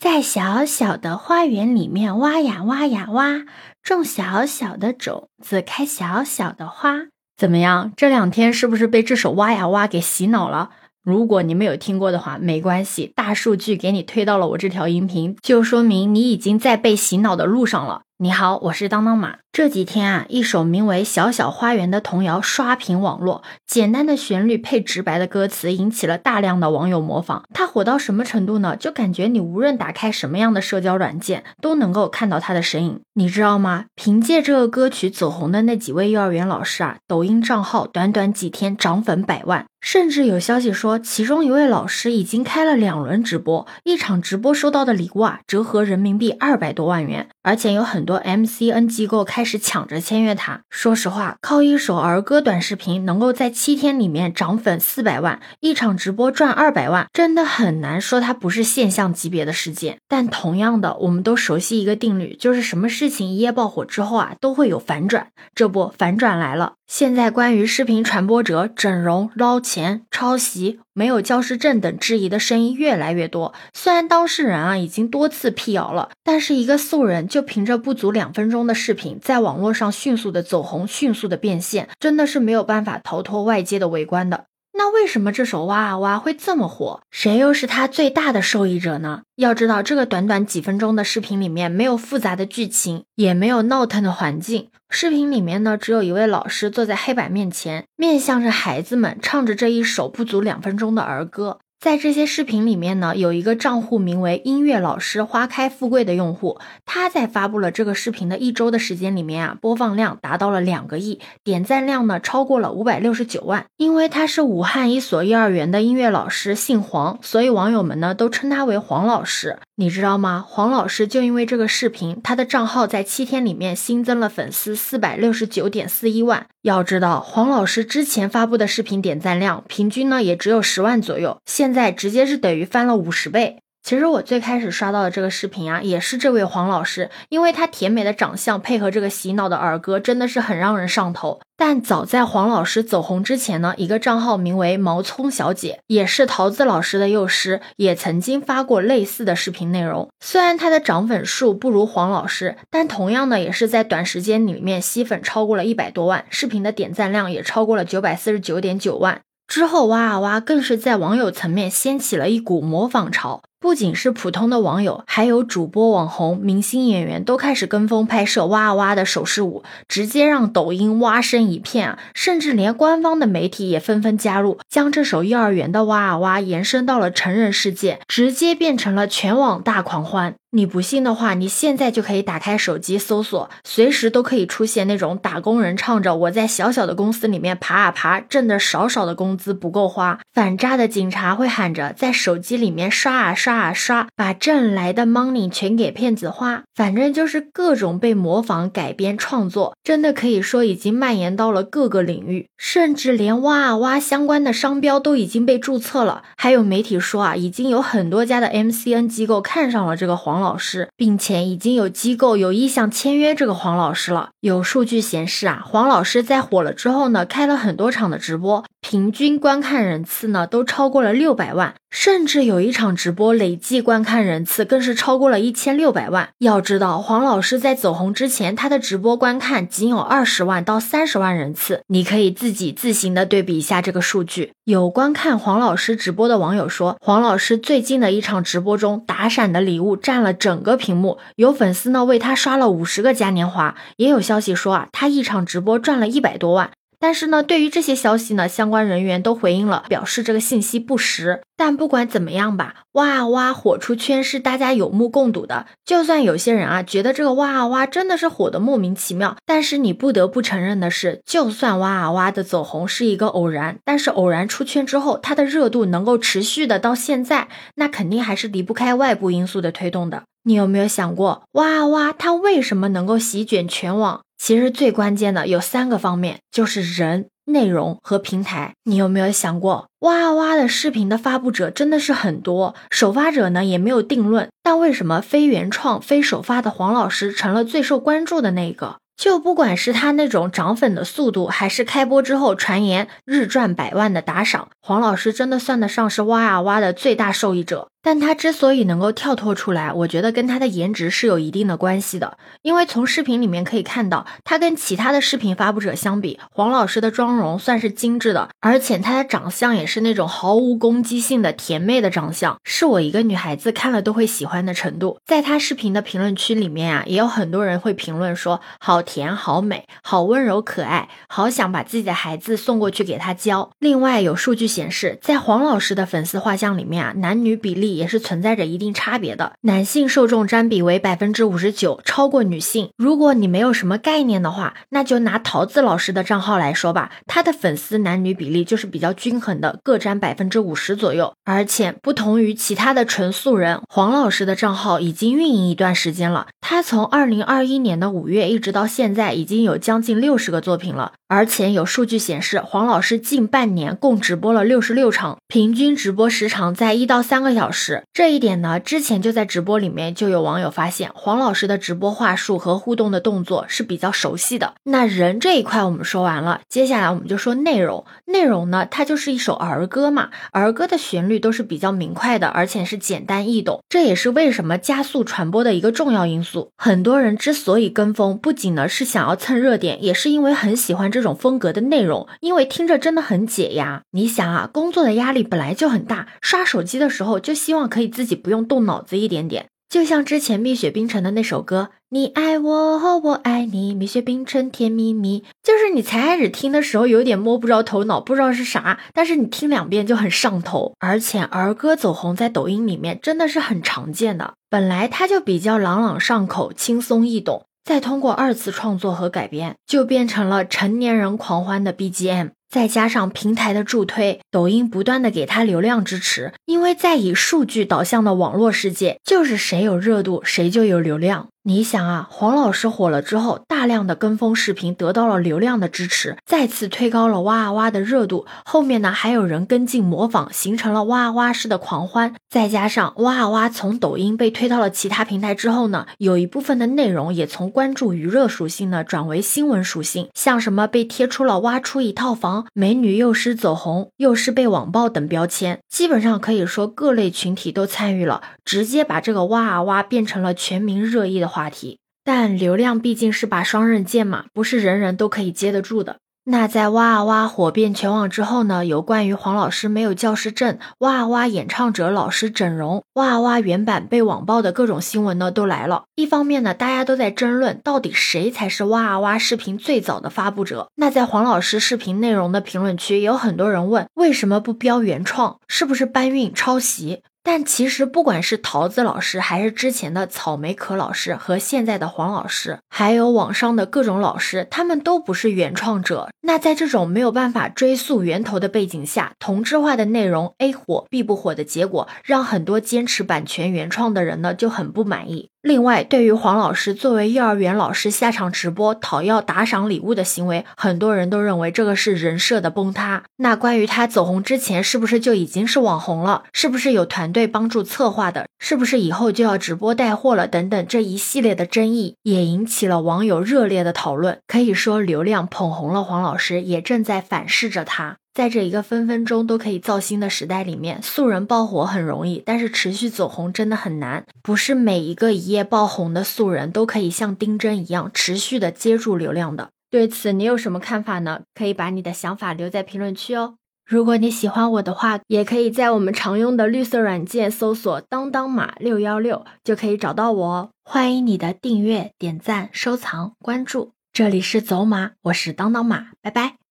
在小小的花园里面挖呀挖呀挖，种小小的种子，开小小的花。怎么样？这两天是不是被这首挖呀挖给洗脑了？如果你没有听过的话，没关系，大数据给你推到了我这条音频，就说明你已经在被洗脑的路上了。你好，我是当当马。这几天啊，一首名为《小小花园》的童谣刷屏网络，简单的旋律配直白的歌词，引起了大量的网友模仿。它火到什么程度呢？就感觉你无论打开什么样的社交软件，都能够看到它的身影。你知道吗？凭借这个歌曲走红的那几位幼儿园老师啊，抖音账号短短几天涨粉百万，甚至有消息说，其中一位老师已经开了两轮直播，一场直播收到的礼物啊，折合人民币二百多万元，而且有很多。多 MCN 机构开始抢着签约他。说实话，靠一首儿歌短视频能够在七天里面涨粉四百万，一场直播赚二百万，真的很难说它不是现象级别的事件。但同样的，我们都熟悉一个定律，就是什么事情一夜爆火之后啊，都会有反转。这不，反转来了。现在关于视频传播者整容、捞钱、抄袭、没有教师证等质疑的声音越来越多。虽然当事人啊已经多次辟谣了，但是一个素人就凭着不足两分钟的视频，在网络上迅速的走红、迅速的变现，真的是没有办法逃脱外界的围观的。那为什么这首哇啊哇会这么火？谁又是它最大的受益者呢？要知道，这个短短几分钟的视频里面没有复杂的剧情，也没有闹腾的环境。视频里面呢，只有一位老师坐在黑板面前，面向着孩子们，唱着这一首不足两分钟的儿歌。在这些视频里面呢，有一个账户名为“音乐老师花开富贵”的用户，他在发布了这个视频的一周的时间里面啊，播放量达到了两个亿，点赞量呢超过了五百六十九万。因为他是武汉一所幼儿园的音乐老师，姓黄，所以网友们呢都称他为黄老师。你知道吗？黄老师就因为这个视频，他的账号在七天里面新增了粉丝四百六十九点四一万。要知道，黄老师之前发布的视频点赞量平均呢也只有十万左右，现在直接是等于翻了五十倍。其实我最开始刷到的这个视频啊，也是这位黄老师，因为他甜美的长相配合这个洗脑的儿歌，真的是很让人上头。但早在黄老师走红之前呢，一个账号名为毛葱小姐，也是桃子老师的幼师，也曾经发过类似的视频内容。虽然他的涨粉数不如黄老师，但同样呢，也是在短时间里面吸粉超过了一百多万，视频的点赞量也超过了九百四十九点九万。之后，哇啊哇更是在网友层面掀起了一股模仿潮。不仅是普通的网友，还有主播、网红、明星、演员都开始跟风拍摄哇啊哇的手势舞，直接让抖音哇声一片啊！甚至连官方的媒体也纷纷加入，将这首幼儿园的哇啊哇延伸到了成人世界，直接变成了全网大狂欢。你不信的话，你现在就可以打开手机搜索，随时都可以出现那种打工人唱着“我在小小的公司里面爬啊爬，挣的少少的工资不够花”，反诈的警察会喊着在手机里面刷啊刷啊刷，把挣来的 money 全给骗子花。反正就是各种被模仿、改编、创作，真的可以说已经蔓延到了各个领域，甚至连哇啊哇相关的商标都已经被注册了。还有媒体说啊，已经有很多家的 MCN 机构看上了这个黄。老师，并且已经有机构有意向签约这个黄老师了。有数据显示啊，黄老师在火了之后呢，开了很多场的直播，平均观看人次呢都超过了六百万。甚至有一场直播累计观看人次更是超过了一千六百万。要知道，黄老师在走红之前，他的直播观看仅有二十万到三十万人次。你可以自己自行的对比一下这个数据。有观看黄老师直播的网友说，黄老师最近的一场直播中，打闪的礼物占了整个屏幕，有粉丝呢为他刷了五十个嘉年华。也有消息说啊，他一场直播赚了一百多万。但是呢，对于这些消息呢，相关人员都回应了，表示这个信息不实。但不管怎么样吧，哇哇火出圈是大家有目共睹的。就算有些人啊觉得这个哇哇真的是火的莫名其妙，但是你不得不承认的是，就算哇哇的走红是一个偶然，但是偶然出圈之后，它的热度能够持续的到现在，那肯定还是离不开外部因素的推动的。你有没有想过，哇哇它为什么能够席卷全网？其实最关键的有三个方面，就是人、内容和平台。你有没有想过，哇啊哇的视频的发布者真的是很多，首发者呢也没有定论，但为什么非原创、非首发的黄老师成了最受关注的那个？就不管是他那种涨粉的速度，还是开播之后传言日赚百万的打赏，黄老师真的算得上是哇啊哇的最大受益者。但他之所以能够跳脱出来，我觉得跟他的颜值是有一定的关系的。因为从视频里面可以看到，他跟其他的视频发布者相比，黄老师的妆容算是精致的，而且他的长相也是那种毫无攻击性的甜妹的长相，是我一个女孩子看了都会喜欢的程度。在他视频的评论区里面啊，也有很多人会评论说，好甜，好美，好温柔可爱，好想把自己的孩子送过去给他教。另外有数据显示，在黄老师的粉丝画像里面啊，男女比例。也是存在着一定差别的，男性受众占比为百分之五十九，超过女性。如果你没有什么概念的话，那就拿桃子老师的账号来说吧，他的粉丝男女比例就是比较均衡的，各占百分之五十左右。而且不同于其他的纯素人，黄老师的账号已经运营一段时间了，他从二零二一年的五月一直到现在，已经有将近六十个作品了。而且有数据显示，黄老师近半年共直播了六十六场，平均直播时长在一到三个小时。这一点呢，之前就在直播里面就有网友发现，黄老师的直播话术和互动的动作是比较熟悉的。那人这一块我们说完了，接下来我们就说内容。内容呢，它就是一首儿歌嘛，儿歌的旋律都是比较明快的，而且是简单易懂，这也是为什么加速传播的一个重要因素。很多人之所以跟风，不仅呢是想要蹭热点，也是因为很喜欢这。种风格的内容，因为听着真的很解压。你想啊，工作的压力本来就很大，刷手机的时候就希希望可以自己不用动脑子一点点。就像之前蜜雪冰城的那首歌，你爱我，我爱你，蜜雪冰城甜蜜蜜。就是你才开始听的时候有点摸不着头脑，不知道是啥，但是你听两遍就很上头。而且儿歌走红在抖音里面真的是很常见的，本来它就比较朗朗上口，轻松易懂。再通过二次创作和改编，就变成了成年人狂欢的 BGM。再加上平台的助推，抖音不断的给它流量支持，因为在以数据导向的网络世界，就是谁有热度谁就有流量。你想啊，黄老师火了之后，大量的跟风视频得到了流量的支持，再次推高了哇啊哇的热度。后面呢，还有人跟进模仿，形成了哇啊哇式的狂欢。再加上哇啊哇从抖音被推到了其他平台之后呢，有一部分的内容也从关注娱乐属性呢转为新闻属性，像什么被贴出了挖出一套房、美女幼师走红、幼是被网暴等标签，基本上可以说各类群体都参与了，直接把这个哇啊哇变成了全民热议的。话题，但流量毕竟是把双刃剑嘛，不是人人都可以接得住的。那在哇啊哇火遍全网之后呢，有关于黄老师没有教师证、哇啊哇演唱者老师整容、哇啊哇原版被网暴的各种新闻呢都来了。一方面呢，大家都在争论到底谁才是哇啊哇视频最早的发布者。那在黄老师视频内容的评论区，也有很多人问，为什么不标原创？是不是搬运抄袭？但其实，不管是桃子老师，还是之前的草莓壳老师，和现在的黄老师，还有网上的各种老师，他们都不是原创者。那在这种没有办法追溯源头的背景下，同质化的内容 A 火 B 不火的结果，让很多坚持版权原创的人呢就很不满意。另外，对于黄老师作为幼儿园老师下场直播讨要打赏礼物的行为，很多人都认为这个是人设的崩塌。那关于他走红之前，是不是就已经是网红了？是不是有团队帮助策划的？是不是以后就要直播带货了？等等，这一系列的争议也引起了网友热烈的讨论。可以说，流量捧红了黄老师，也正在反噬着他。在这一个分分钟都可以造星的时代里面，素人爆火很容易，但是持续走红真的很难。不是每一个一夜爆红的素人都可以像丁真一样持续的接住流量的。对此你有什么看法呢？可以把你的想法留在评论区哦。如果你喜欢我的话，也可以在我们常用的绿色软件搜索“当当马六幺六”就可以找到我哦。欢迎你的订阅、点赞、收藏、关注。这里是走马，我是当当马，拜拜。